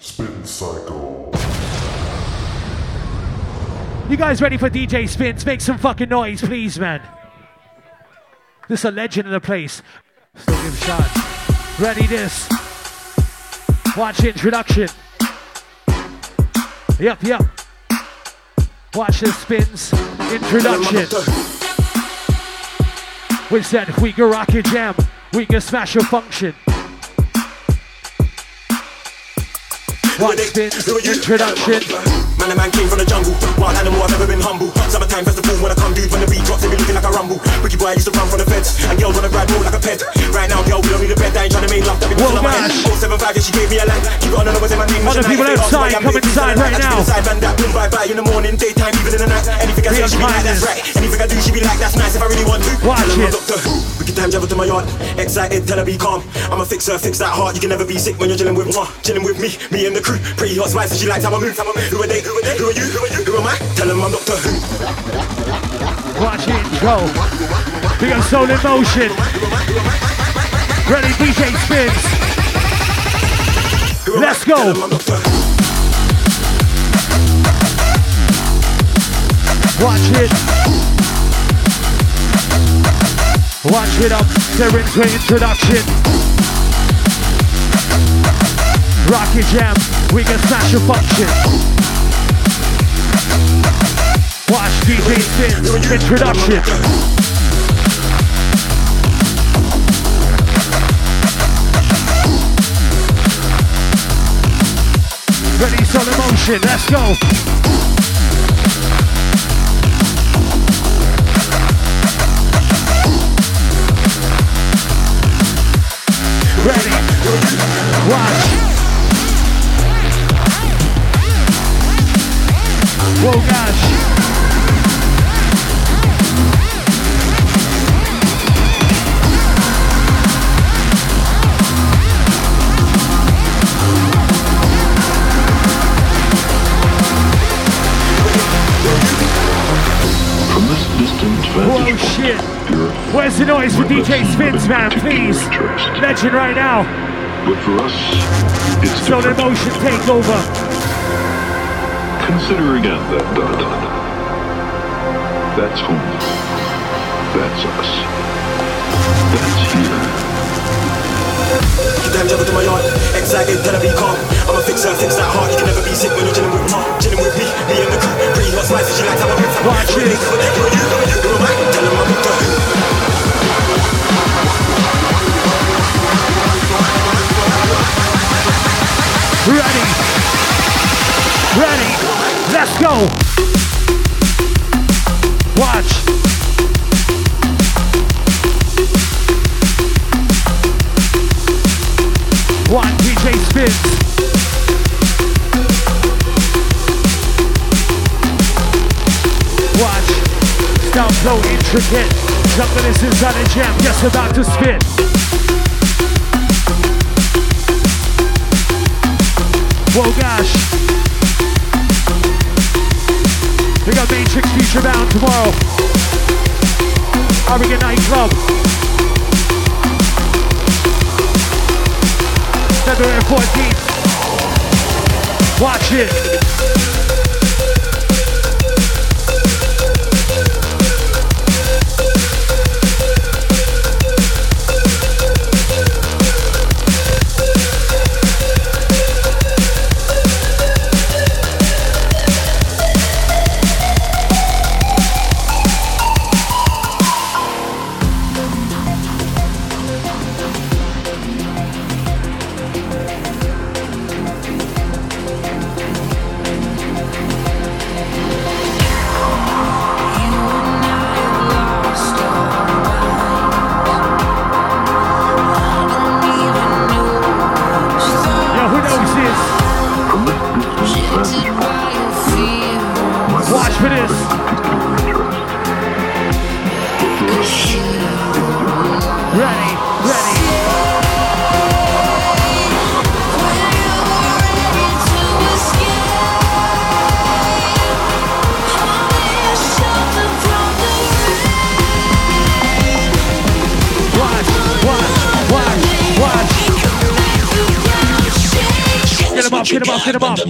Spin cycle. You guys ready for DJ Spins? Make some fucking noise, please, man. This a legend in the place. Still give. Ready this. Watch introduction. Yep, yep. Watch the spins. Introduction. We said we can rock a jam. We can smash a function. Watch spins. Introduction. Man, a man came from the jungle. Wild animal, I've never been humble. Summertime festival when I come, dude. When the beat drops, they be looking like a rumble. Ricky boy, I used to run from the feds. And girls wanna grab more like a pet. Right now, girl, we don't need a bed. I ain't trying to make love. That be Whoa, on my head. gosh. 075, yeah, she gave me a line. Keep it on the numbers in my name. Other people outside, come inside right now. Side man, that boom, bye bye in the morning, daytime, even in the night. Anything I say, she be like, that's right. Anything I do, she be like, that's nice. If I really want to, Watch tell her I'm it. Doctor Who. Wicked time, travel to my yard. Excited, tell her be calm. I'm a fixer, fix that heart. You can never be sick when you're chilling with moi. Chilling with me, me and the crew. Pretty hot spice, and she likes how I move. How I move. Who are they? Who are they? Who are you? Who are you? Who am I? Tell them I'm Doctor Who. Watch it go. We got soul in motion. Ready, DJ spins. Let's go. Tell them I'm Doctor Who. Watch it. Watch it up. They're into introduction. Rocky jam. We can smash a function. Watch DJ spins. Introduction. Ready, soul in motion. Let's go. Watch. Whoa, gosh. From this distant vantage point, shit. Where's the noise for DJ Spins, man? Please. Legend right now. But for us, it's Soul in different. motion take over. Consider again that uh, dot dot. That's home. That's us. That's here. Wicked time, travel to my yard. Excited, tell her be calm. I'm a fixer, fix that heart. You can never be sick when you're chilling with moi. Chilling with me, me and the crew. Pretty hot spice, and she likes how I move. How I Watch move. it. Who are they? Ready. Ready. Let's go. Watch. One DJ spins. Watch. Stop flow intricate. Something is inside a jam, just about to spin. Whoa, gosh. We got Matrix Future Bound tomorrow. Oregon Nightclub. February 14th. Watch it.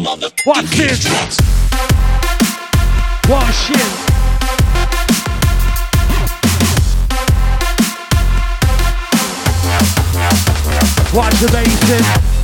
Get. Watch this. Watch shit. Watch the bass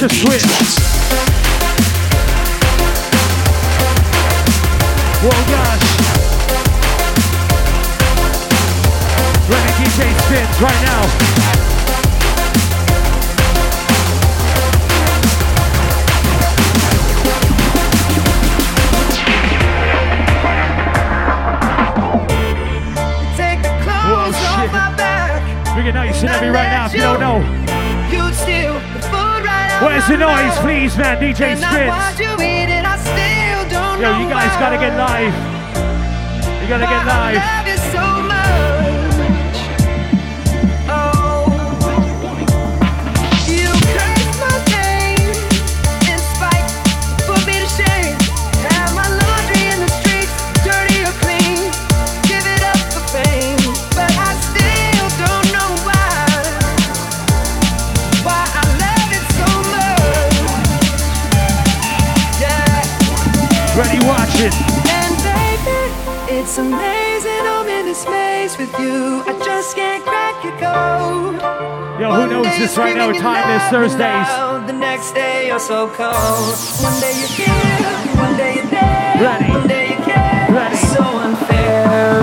The switch. Yo, who knows this right now? Time is Thursdays. The next day you're so cold. One day you're here, one day there. Ready. One day you care. Ready. So unfair.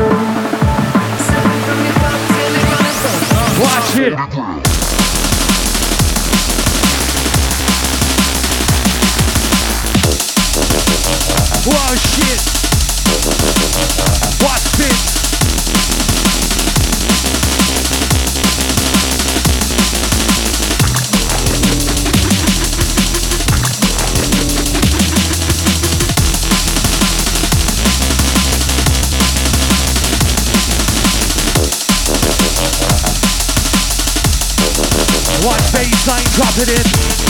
Watch it. Whoa, shit. Drop it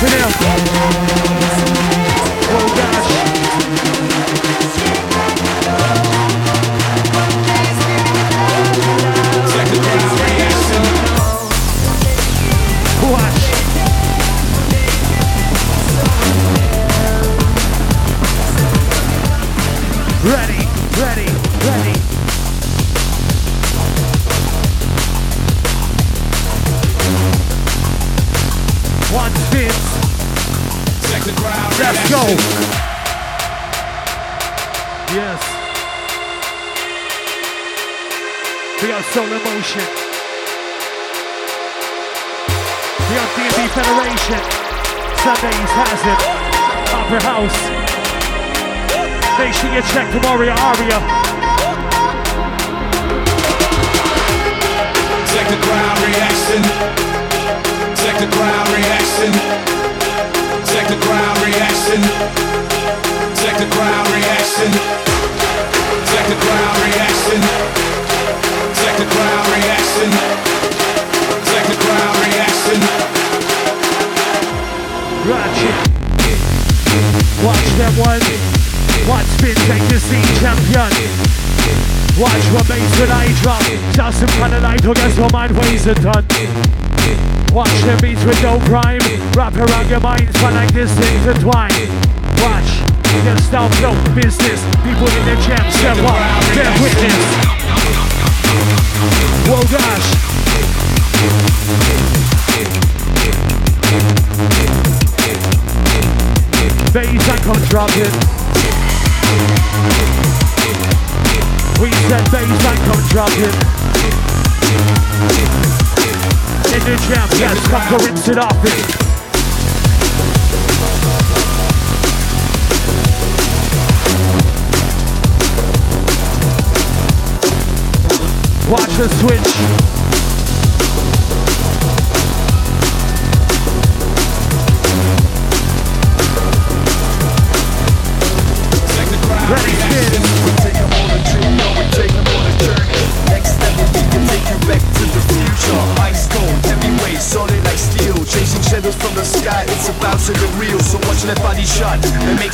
Now.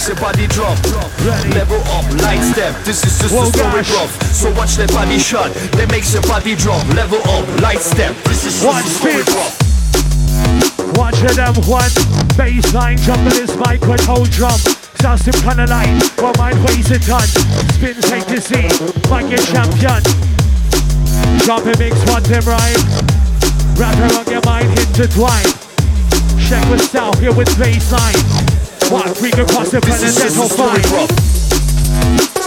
Makes your body drop. Level up, light step. This is just Whoa, a story, bruv. So watch that body shot that makes your body drop. Level up, light step. This is just Watch a story, bruv. Watch it them one baseline jump to this mic with whole drum. Sounds some kind of light, well mine weighs a ton. Spin take to see, like a champion. Drop it, mix one them right. Wrap around your mind, intertwine. Check with style here with baseline. What freak cross the This is dental fine.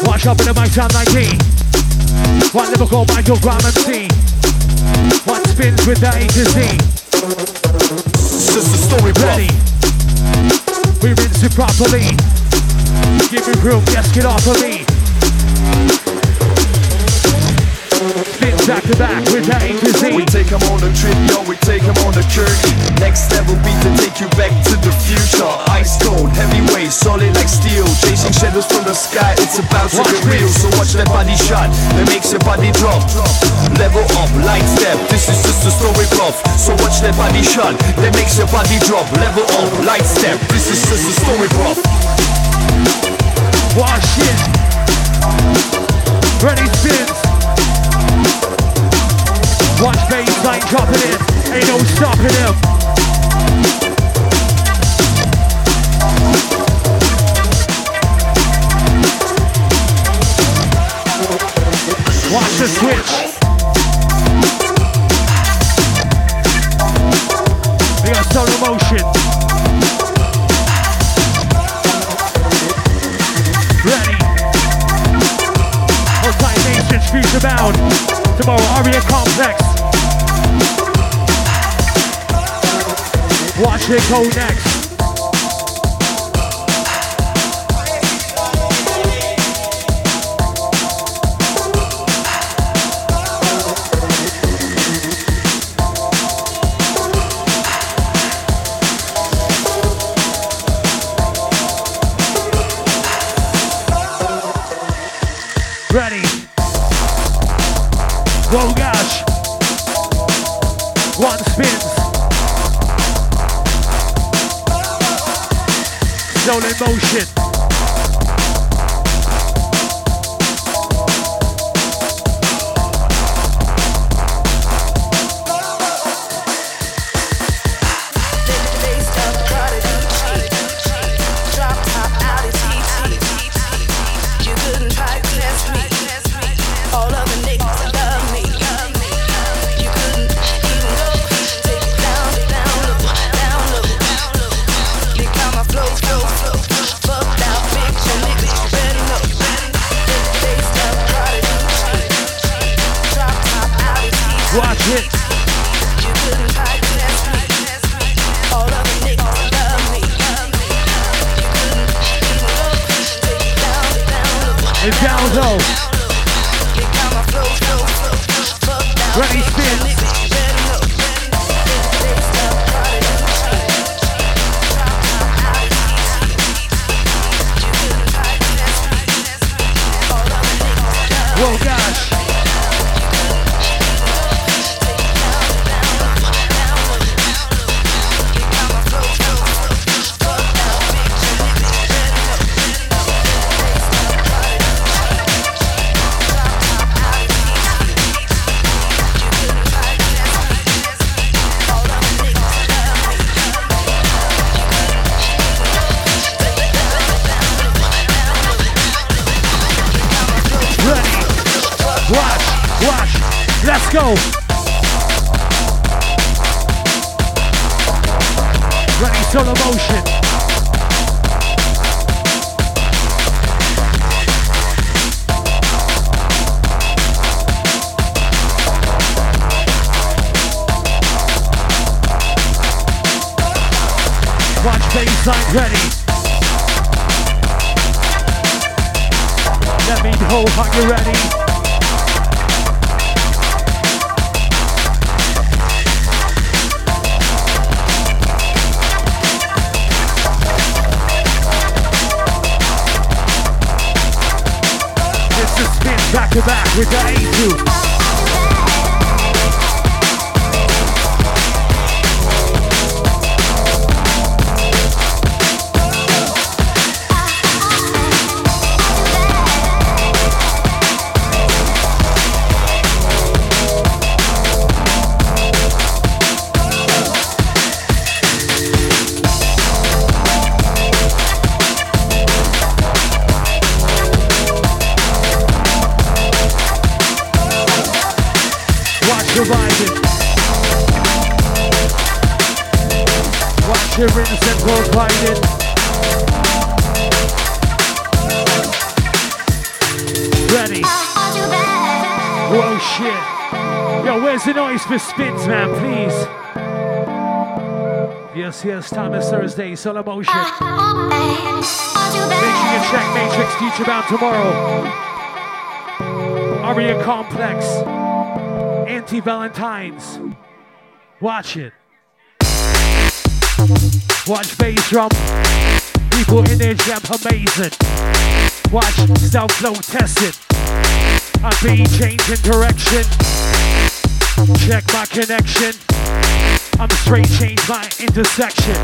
Watch up in the mic sound like me. One lyrical Michael Graham MC. One spins with the A to Z. Just a story. Ready? We rinse it properly. Give me room, yes, get off of me. Spin back to back with the A to Z. We take 'em on a trip, yo, we take take 'em on a journey. Next level beat to take you back to the future. Ice cold, heavyweight, solid like steel. Chasing shadows from the sky, it's about to get real. So watch that body shot that makes your body drop. Level up, light step, this is just a story, bruv. So watch that body shot that makes your body drop. Level up, light step, this is just a story, bruv. Wash it. Ready, spins. Watch baseline dropping it. Ain't no stopping him. Watch the switch. We got slow motion. Ready. Multi-nation future bound. Tomorrow, Aria Complex. Watch it go next. Baseline ready. Let me know how you ready. It's a spin back to back with the A2. World riding. Ready. Whoa, shit. Yo, where's the noise for spins, man, please? Yes, yes, is Thursday, solo motion. Make sure you check Matrix Future Bound tomorrow. Aria Complex. Anti Valentines. Watch it. Watch bass drum. People in their jam amazing. Watch self flow tested. I be changing direction. Check my connection. I'm straight change my intersection.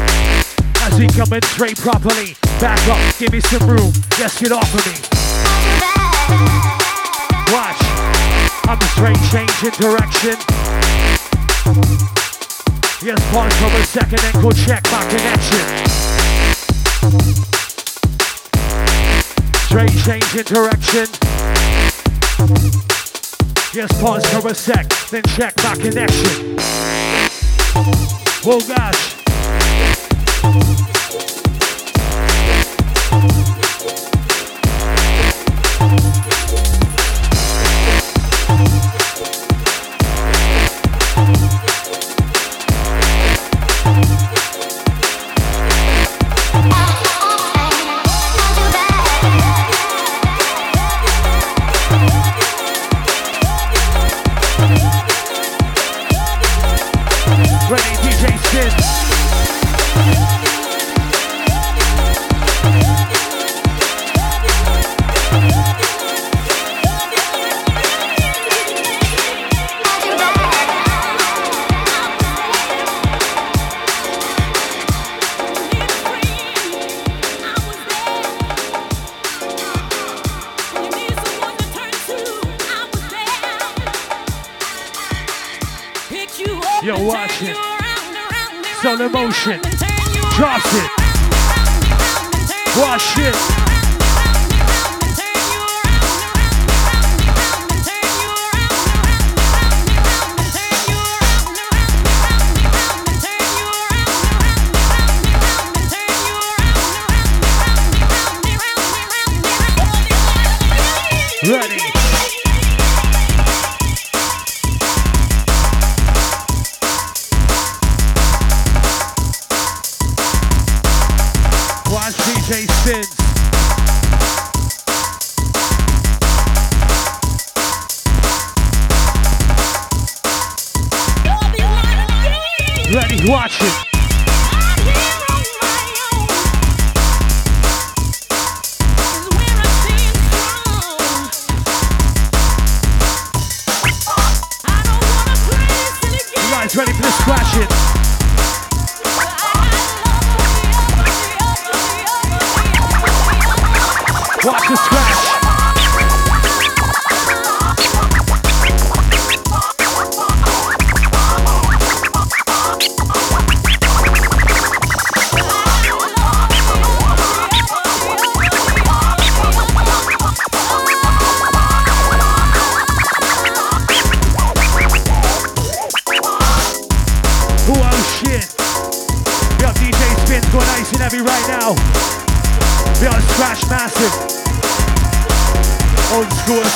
As we come straight properly. Back up, give me some room. Just get off of me. Watch. I'm straight changing direction. Yes, pause for a second and go check my connection. Straight changing direction. Yes, pause for a sec, then check my connection. Oh gosh.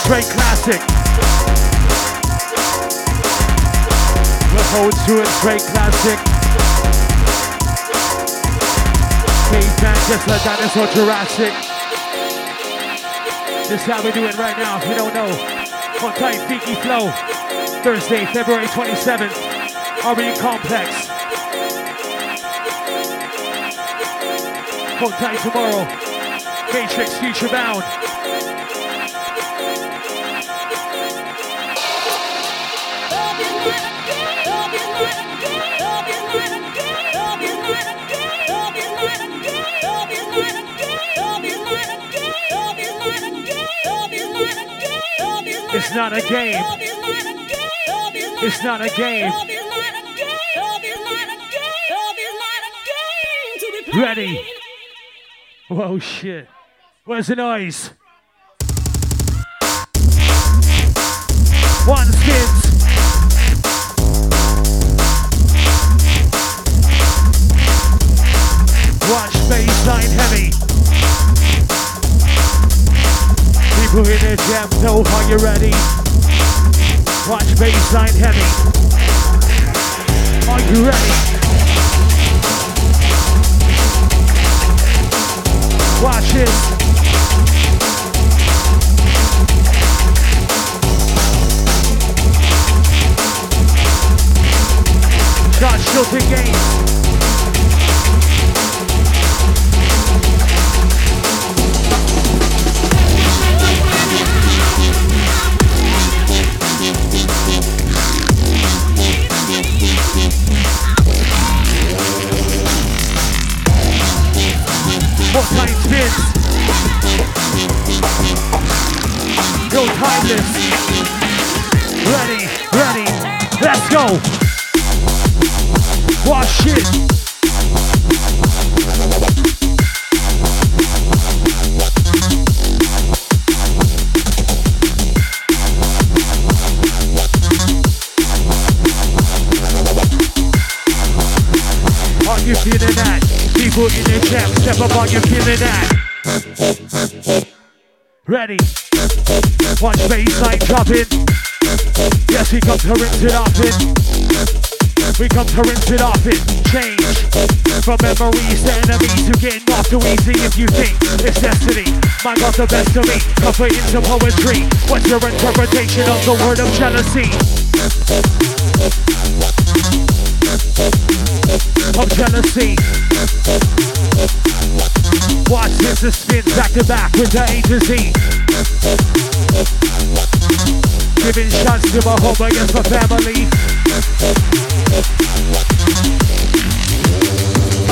Straight classic. We're to school straight classic. Caveman just like dinosaur Jurassic. This is how we do it right now, if you don't know. On tight, Freaky Flow. Thursday, February 27th. RE Complex. Hold tight tomorrow. Matrix Future Bound. Not a game. It's not a game. Ready. Whoa, shit. Where's the noise? One know are you ready? Watch baseline heavy. Are you ready? Watch it. Shot shooting game. Timeless. Ready, ready, let's go. Wash it. Are you feeling that? People in the step up, are you feeling that? Ready? Watch baseline dropping. Yes, we come to rinse it off it. We come to rinse it off it. Change from memories to enemies to getting off too easy if you think it's destiny. Mine got the best of me. Convert into poetry. What's your interpretation of the word of jealousy? Of jealousy. Watch this, the spin back to back with the A to Z. Giving shots to my home against my family.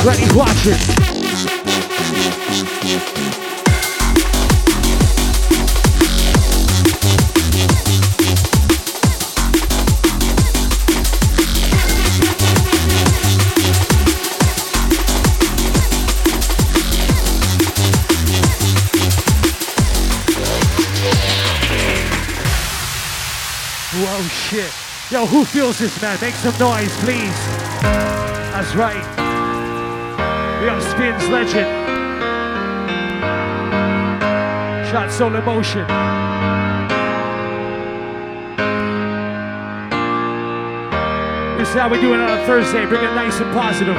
Ready, watch shit. Yo, who feels this, man? Make some noise, please. That's right. We have Spins Legend. Shot Soul in Motion. This is how we do it on a Thursday. Bring it nice and positive.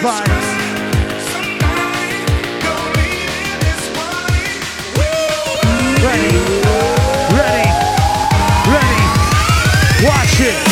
vibes. Ready, ready, ready. Watch it.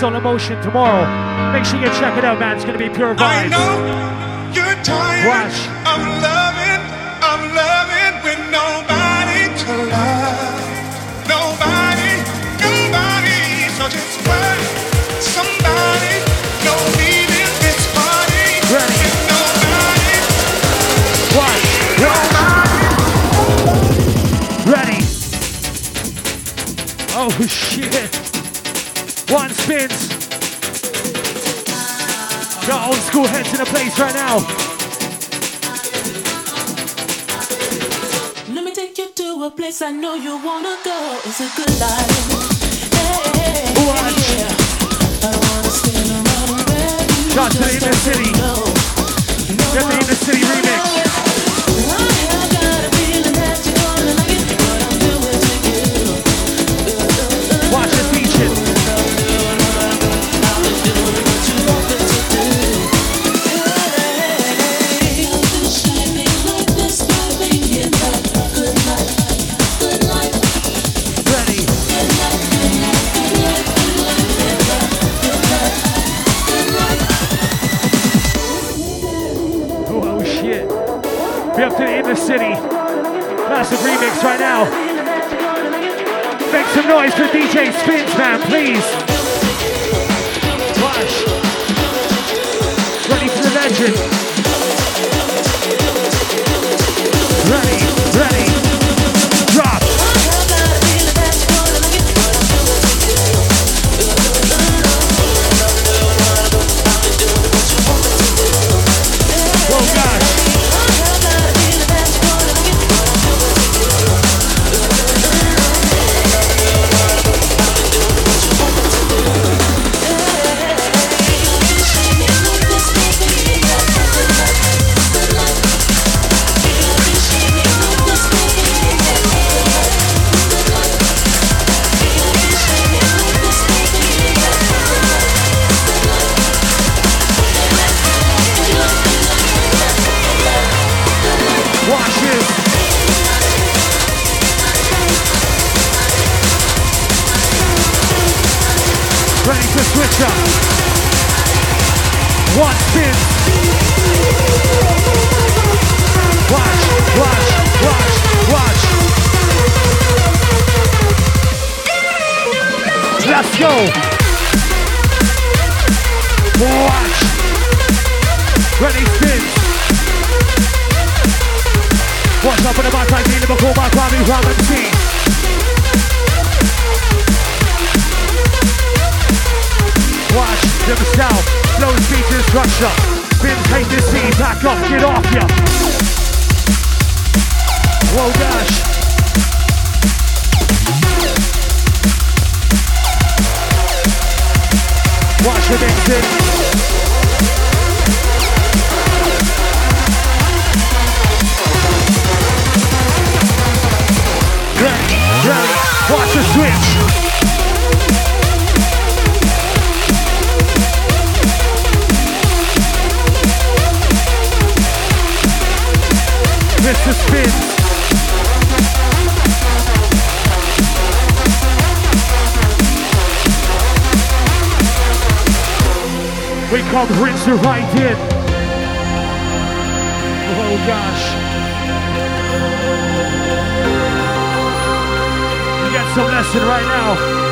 On Emotion tomorrow. Make sure you check it out, man. It's going to be pure vibes. I know you're tired. Watch. Our old school heads in the place right now. Let me take you to a place I know you wanna go. It's a good life. Hey, yeah. I don't wanna stay around. The city. No, no, Definitely city remix. The Right In. Oh gosh. You got some lesson right now.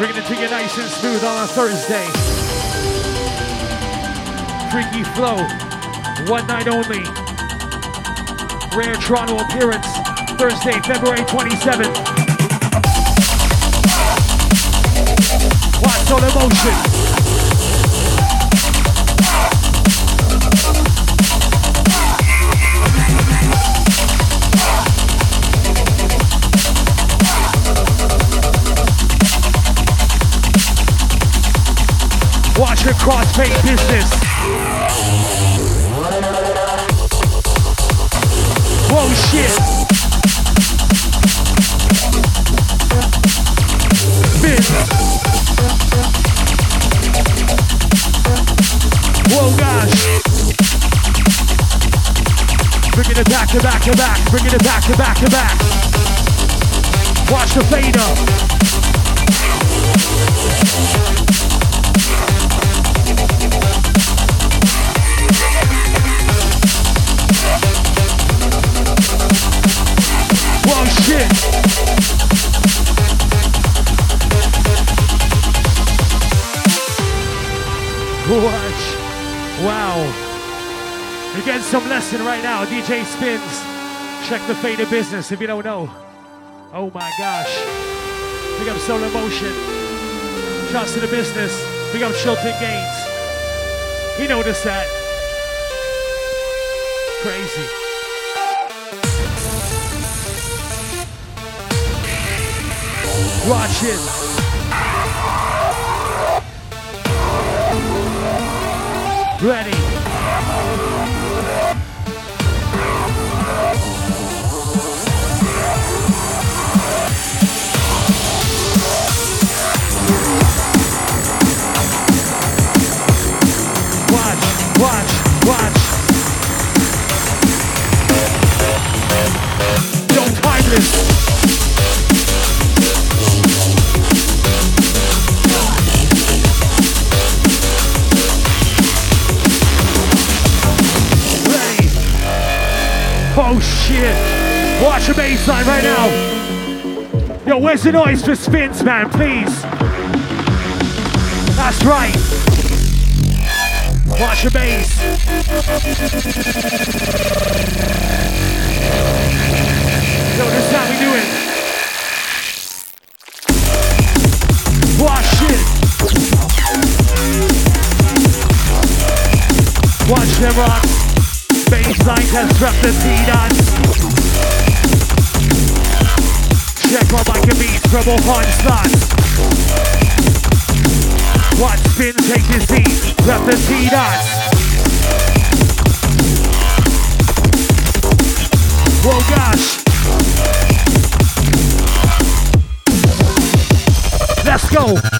Bringing it to you nice and smooth on a Thursday. Freaky Flow, one night only. Rare Toronto appearance, Thursday, February 27th. Watch all emotion. Your crossfade business. Whoa, shit. Spin. Whoa, gosh. Bringing it back to back to back. Bringing it back to back to back. Watch the fader. Watch. Wow. You're getting some lesson right now. DJ spins. Check the fate of business if you don't know. Oh my gosh. Big up Soul in Motion. Trust to the business. Big up Shilton Gaines. He noticed that. Crazy. Watch it. Ready. Watch, watch, watch. Don't time this. Shit. Watch the bassline right now. Yo, where's the noise for spins, man, please? That's right. Watch the bass. Yo, this is how we do it. Watch it. Watch them rock. Bassline construct the T-dots. Check treble slots. Watch spin, take your seat, grab the T-dots. Whoa, gosh. Let's go.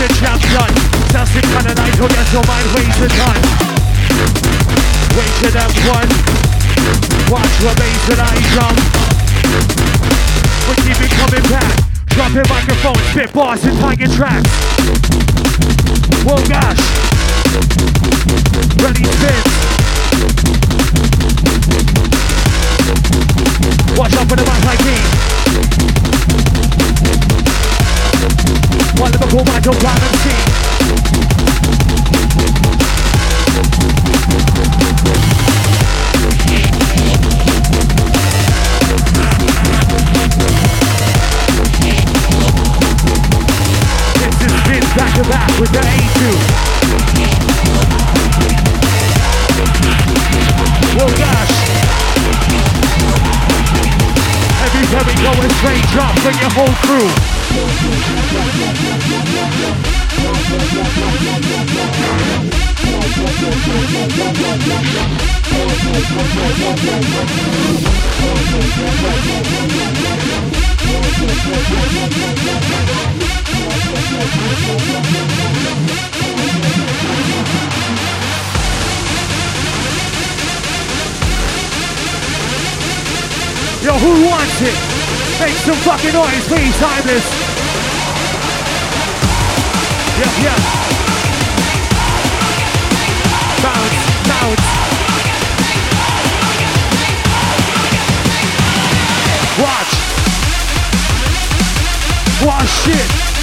The champion. Dancing kinda light, oh yes, your mind ways are done. Wait to them one. Watch the bass when I drum. We keep it coming back. Dropping microphone, spit bars and tagging tracks. Whoa gosh. Ready spin. Watch out for the mic like me. One Liverpool Brown MC. This is Vince back to back with the A2. Oh gosh. Every time we go bring your whole crew. Yo, who wants it? Make some fucking noise, please, timeless. Yep, yep. Bounce, bounce. Watch. Watch shit.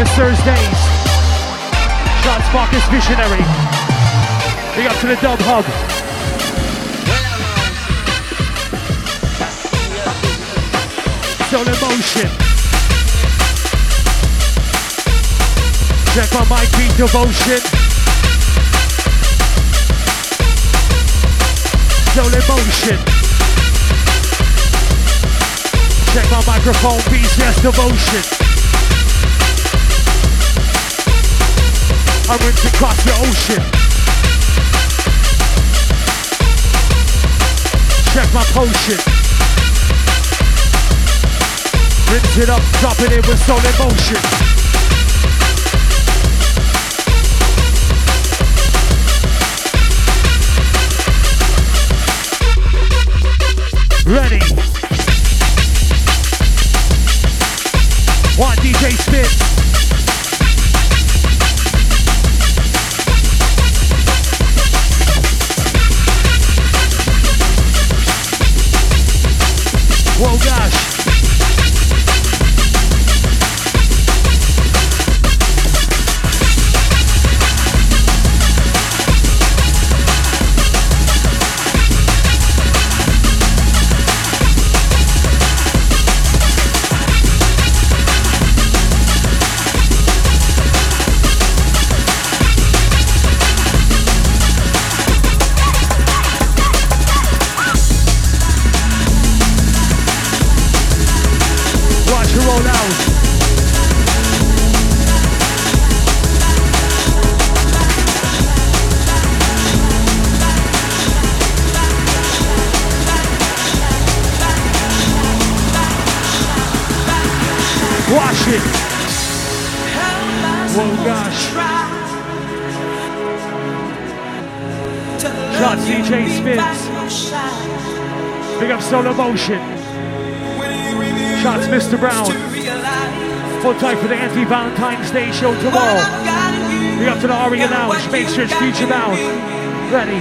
It's Thursdays. Spark is visionary. Big up to the dub hub. Soul in Motion. Check my mic beat devotion. Soul in Motion. Check my microphone, beats, yes, devotion. I'm rinsing across the ocean. Check my potion. Rinse it up, drop it with Soul in Motion. Ready. One DJ Spin. Brown. Hold for the anti-Valentine's Day show tomorrow. Big up to the Aria Lounge. Make sure it's future bound. Ready.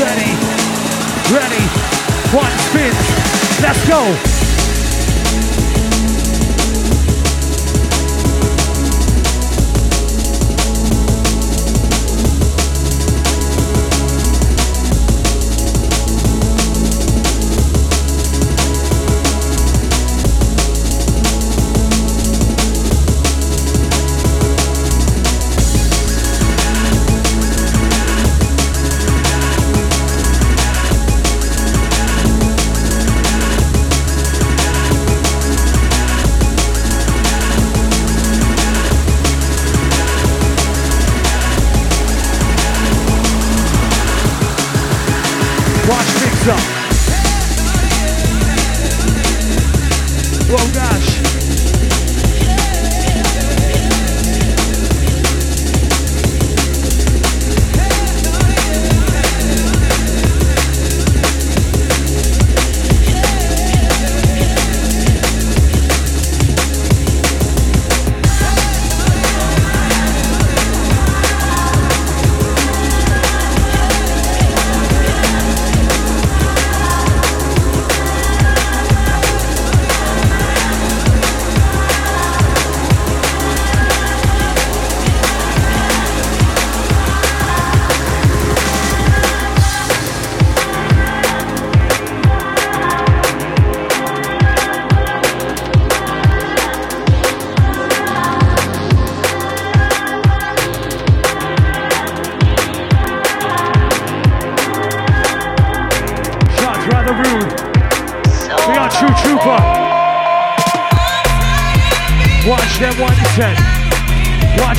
Ready. Ready. One spin. Let's go.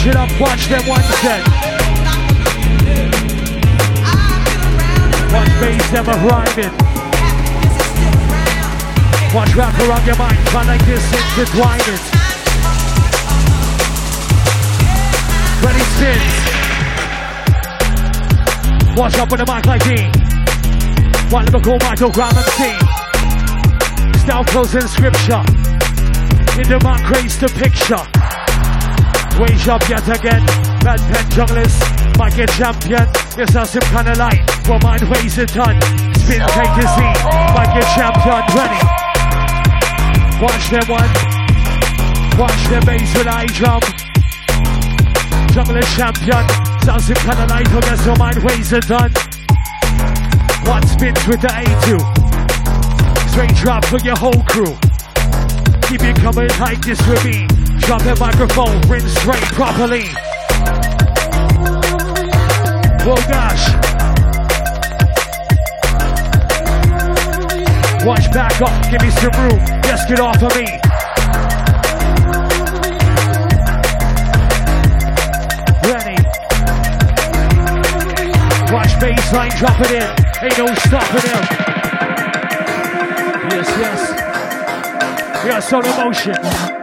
Watch it up, watch them one set. Watch bass them a rhyming. Watch wrap around your mind, like this intertwining. Ready spins. Watch up on the mic like me. One Liverpool Michael Graham MC. Style close in scripture. In the man creates the picture. Wage up yet again. Bad pen junglers. Might get champion. Yourself some kind of light. Well, mine weighs a ton. Spin take a seat. Might get champion. Ready. Watch them one. Watch them bass with I drum. Juggler champion. Sounds some kind of light. I guess your mind weighs a ton. One spins with the A2. Straight drop for your whole crew. Keep it coming like this with me. Drop the microphone, rinse straight properly. Oh gosh. Watch back up, give me some room. Just get off of me. Ready. Watch bassline, drop it in. Ain't no stopping him. Yes, yes. We got so emotion.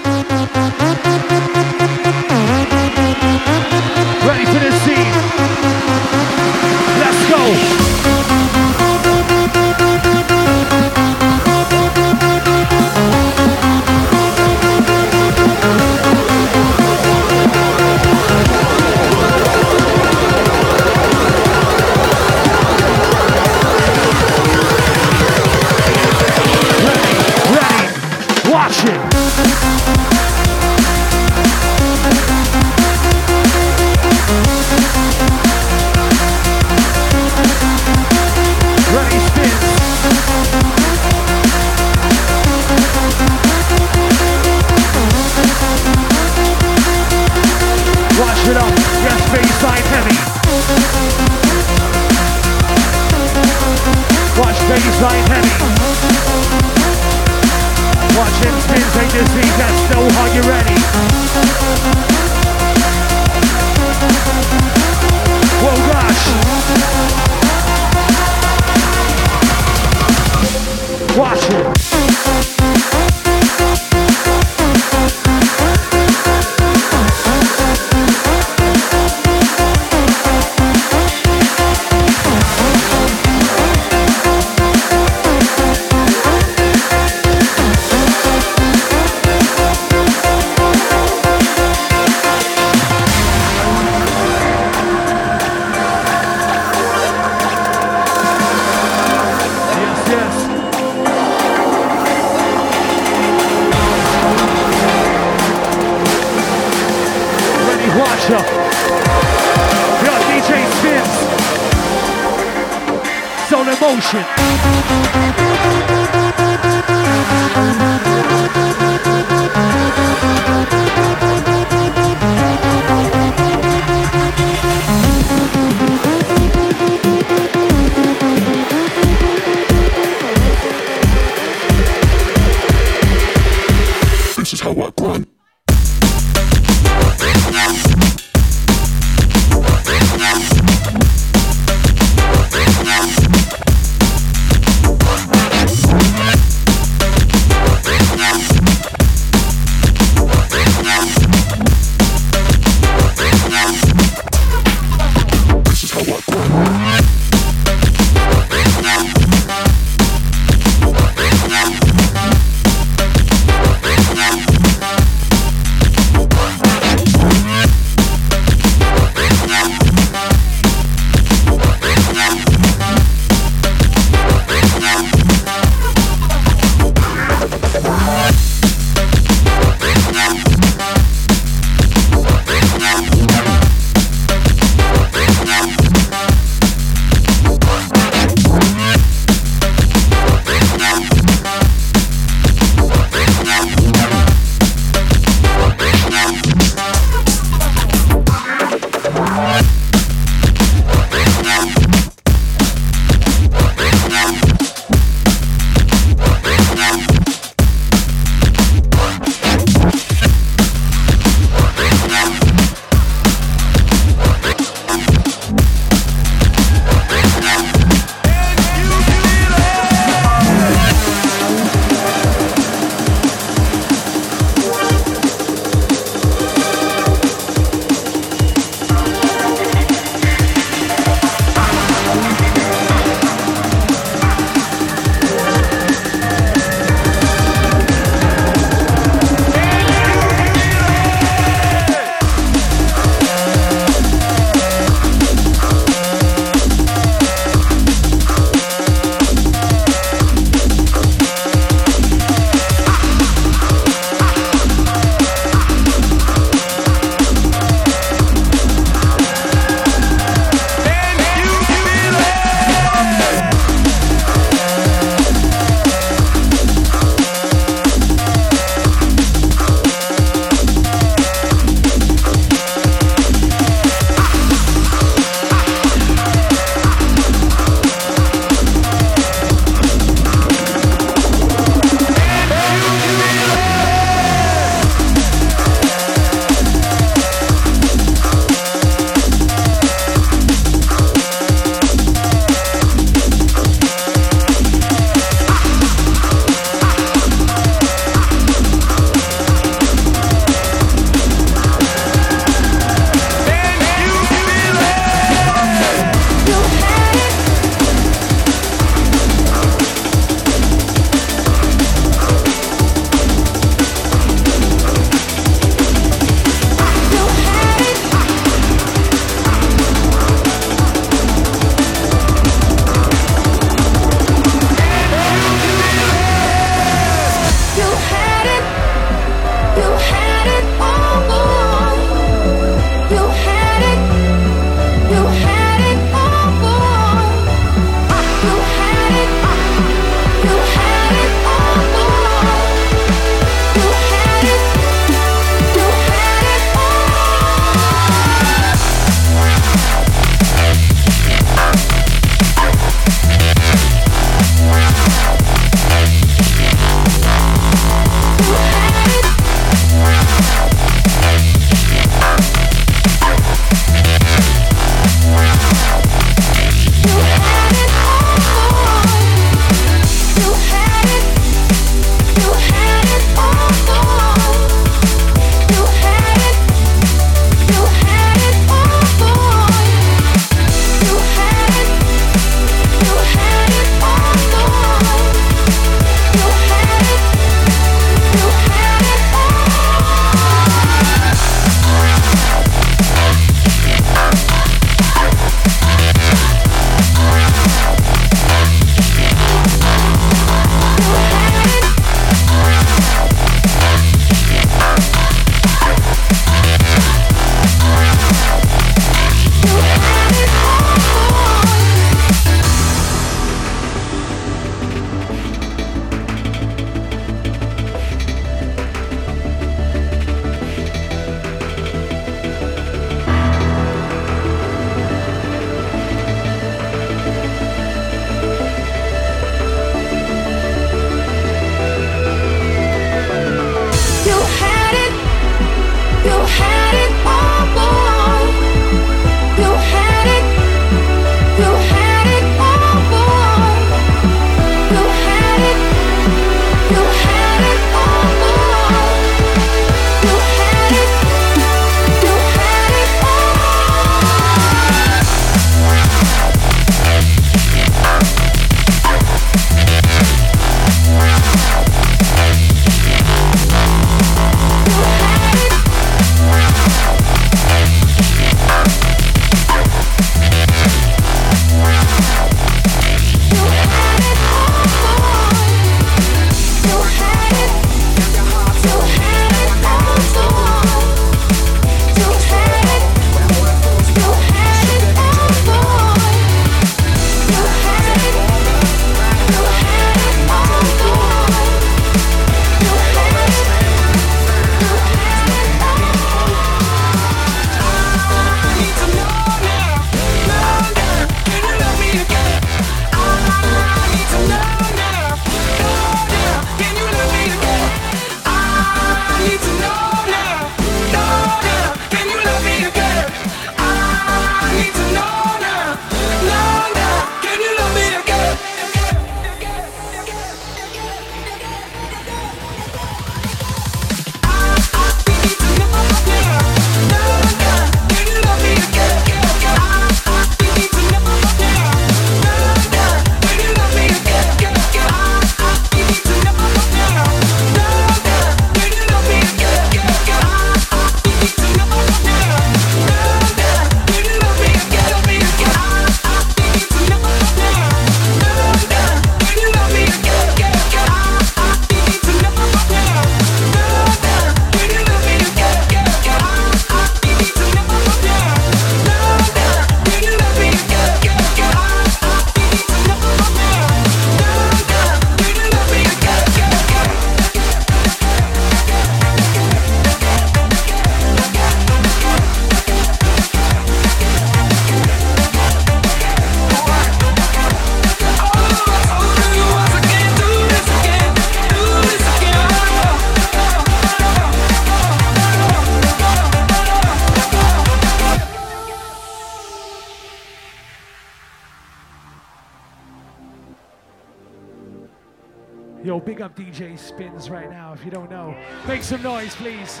Big up DJ Spins right now if you don't know. Make some noise, please.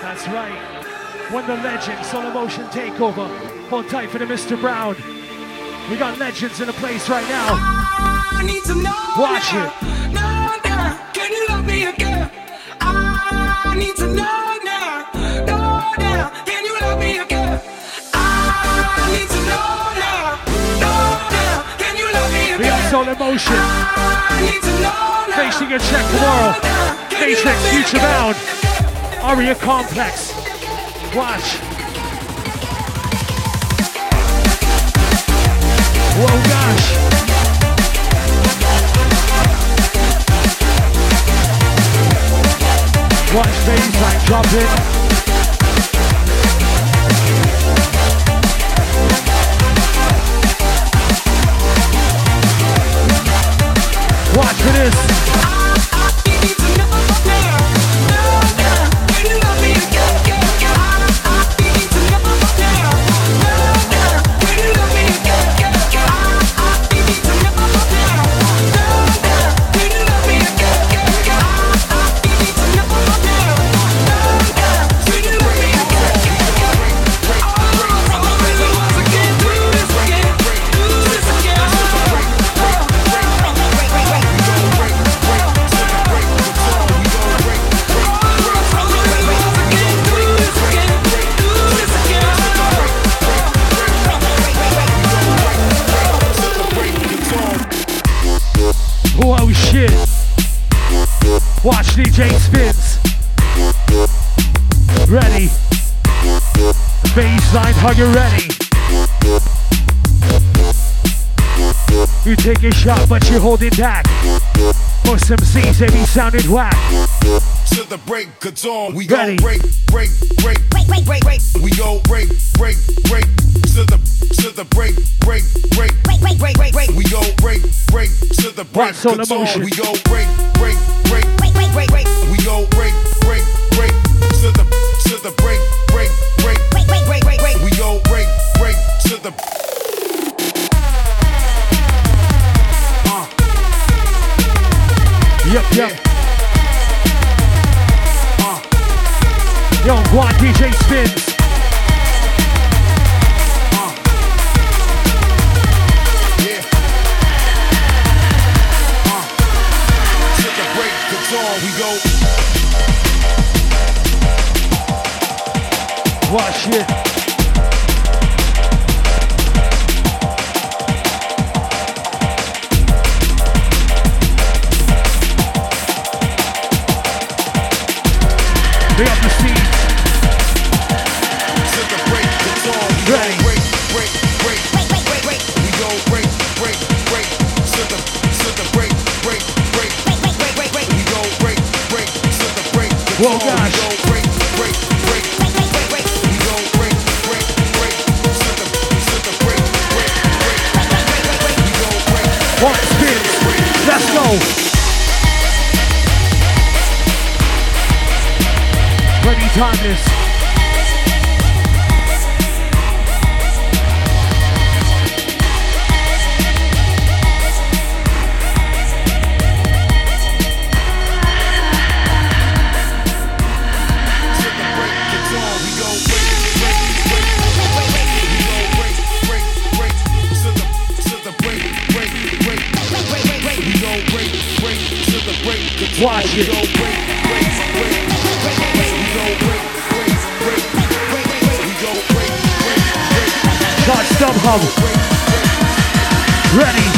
That's right. When the legend, Soul in Motion Takeover. Hold tight for the Mr. Brown. We got legends in the place right now. I need to know Watch now. it. Now. Can you love me again? I need to know Soul Motion. I need to know now. Facing a check tomorrow. Matrix Future? Bound. Aria Complex. Watch. Whoa, gosh. Watch bassline drop it. Watch for this. Bassline you ready. You take a shot, but you hold it back. Most MCs, they be sounded whack. To the break of dawn, we Ready. go break, break, break, break, break, break, break. We go break, break, break. To the to the break, break, break, break, break, break, break, break. We go break, break. To the break Watch Soul of dawn, we go break, break, break, break, break, break, break. We go break, break, break. To the to the break, break, break, Yep, yep. Yo, go DJ spins. yeah. Uh, the break we go. Watch it. Timeless. Ready.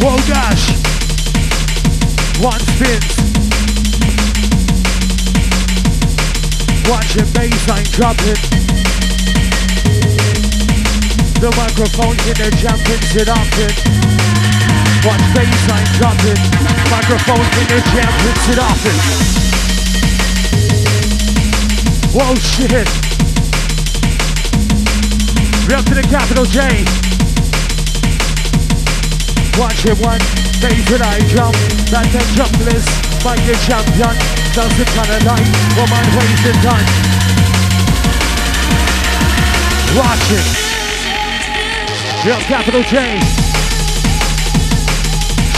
Whoa, gosh. One spins. Watch it, bassline drop it. The microphone in there jumping, sit off it. Watch bassline drop it. Microphone in there jumping, sit off it. Whoa, shit. Rep to the capital J. Watch it one, favorite eye jump, that then jump list, fight your champion, does it kinda like, woman wasted time. Watch it. Rep capital J.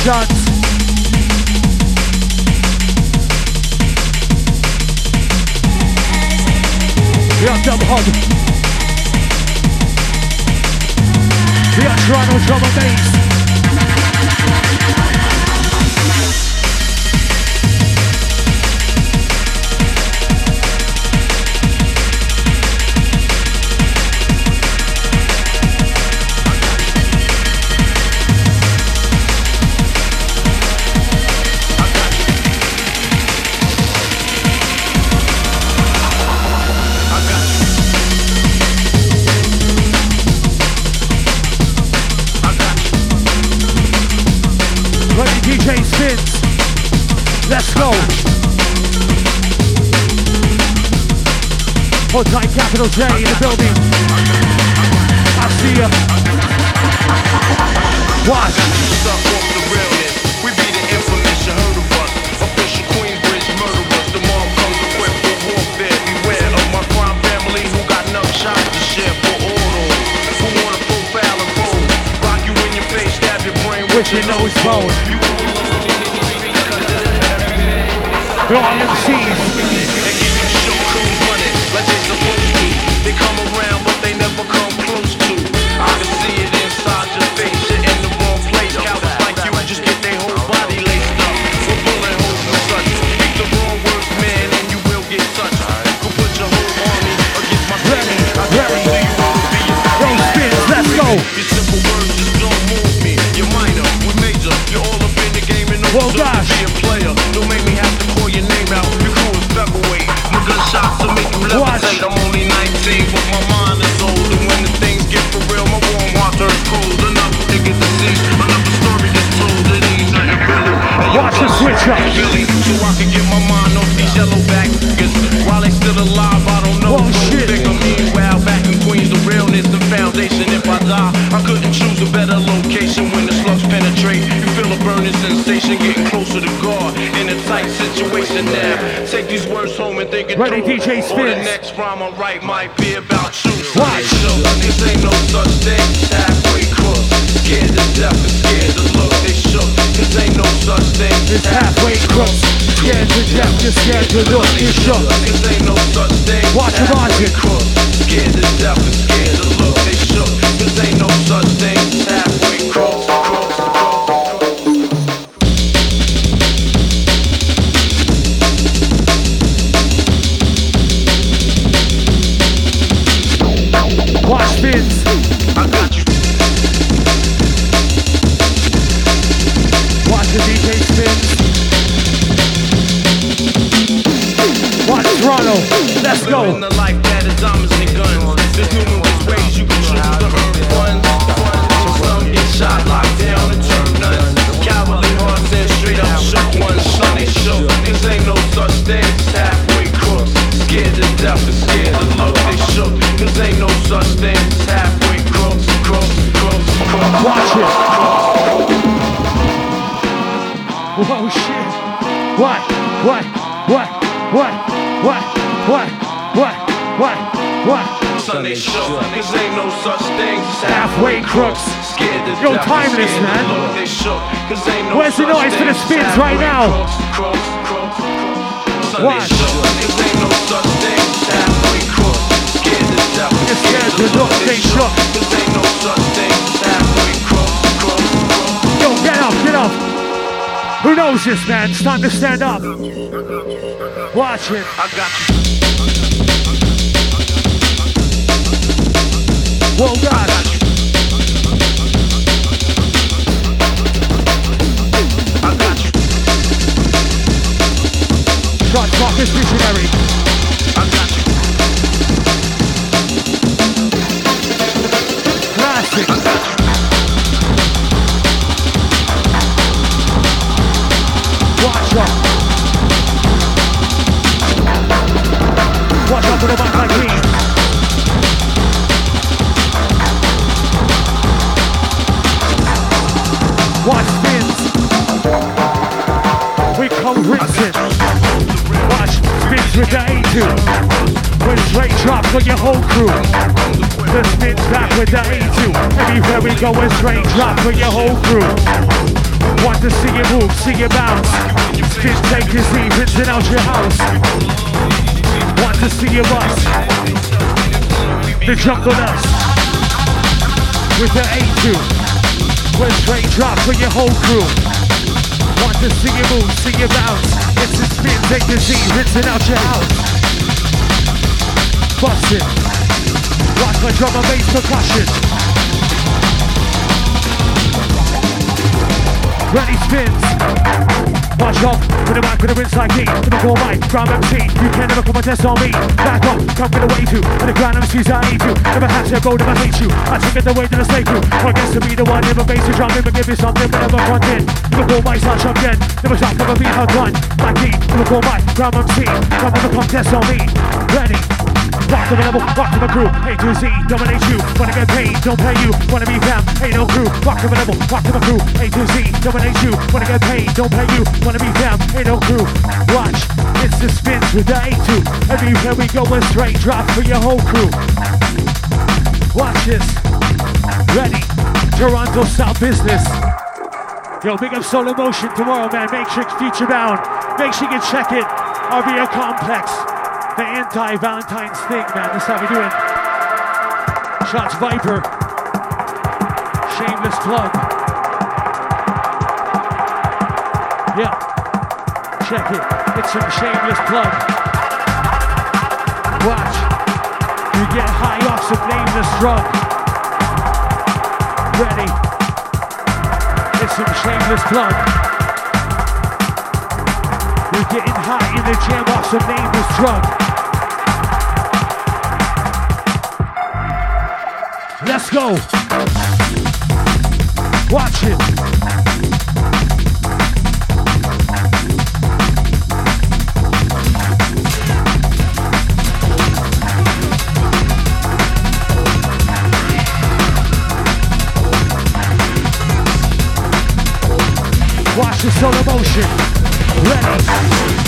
Shots. Rep double hub. We are Toronto's drum and. Let's go. Hold tight, capital J in the building. I see ya. Watch. We be the information official Queensbridge comes equipped for warfare. Beware of my family who got to share for order. Who wanna profile? Rock you in your face, stab your brain, know bone. Lion Cheese. Who knows this, man? It's time to stand up. Watch it. I got you. Whoa, God. I got you. Shot clock is visionary. I got you. Classic. I got you. Rimpton. Watch spins with the A2. When Drake drops on your whole crew. The spins back with the A2. Everywhere we go, when Drake drops on your whole crew. Want to see you move, see you bounce. Spin take your seat, and out your house. Want to see you bust. the jump on us. With the A2. When Drake drops on your whole crew. Want to see you move, see you bounce. It's a spin, take your seat, rinsing out your house. Bust it. Watch my drum and bass percussion. Ready spins. Watch off with the mic with the rinse like me. Call my ground MC. You can never come and test on me. Back up, come get away to. And the ground MCs I need to. Never have to go, never hate you. I took it the way to the snake through. I guess to be the one, never base to drum, never give me something, but never front in. Never call my such again. Never stop, never be outdone. Like me, call my ground MC. Come never come test on me. Ready. Rock the level, rock to the crew. A to Z, dominate you. Wanna get paid, don't pay you. Wanna be them, ain't no crew. Rock the level, rock to the crew. A to Z, dominate you. Wanna get paid, don't pay you. Wanna be them, ain't no crew. Watch, it's the spins with the A2. Everywhere we go, a straight drop for your whole crew. Watch this. Ready? Toronto style business. Yo, big up Soul in Motion tomorrow, man. Make Matrix Futurebound. Make sure you check it. RBO Complex. The anti-Valentine's thing, man. That's how we doing. Shots Viper. Shameless plug. Yeah. Check it. It's some shameless plug. Watch. You get high off some nameless drug. Ready. It's some shameless plug. You're getting high in the jam off some nameless drug. Let's go. Watch it. Watch the Soul in Motion. Ready.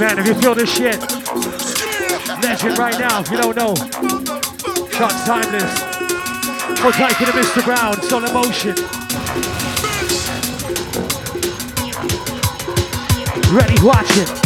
Man, if you feel this shit. Legend right now, if you don't know. Shots timeless. Tight to the Mr. Brown, Soul in Motion. Ready, watch it.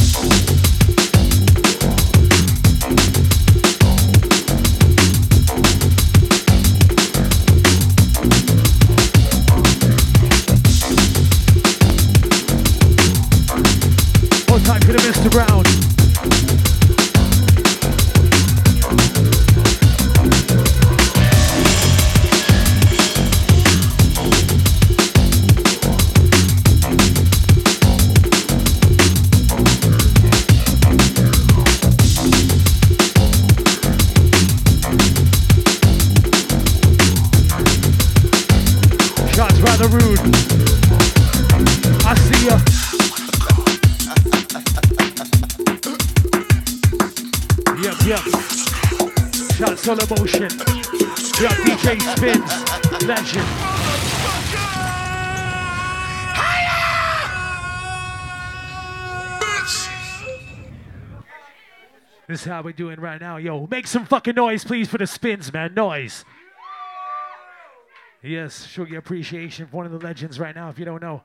We're doing right now. Yo, make some fucking noise, please, for the spins, man. Noise. Yes, show your appreciation for one of the legends right now if you don't know.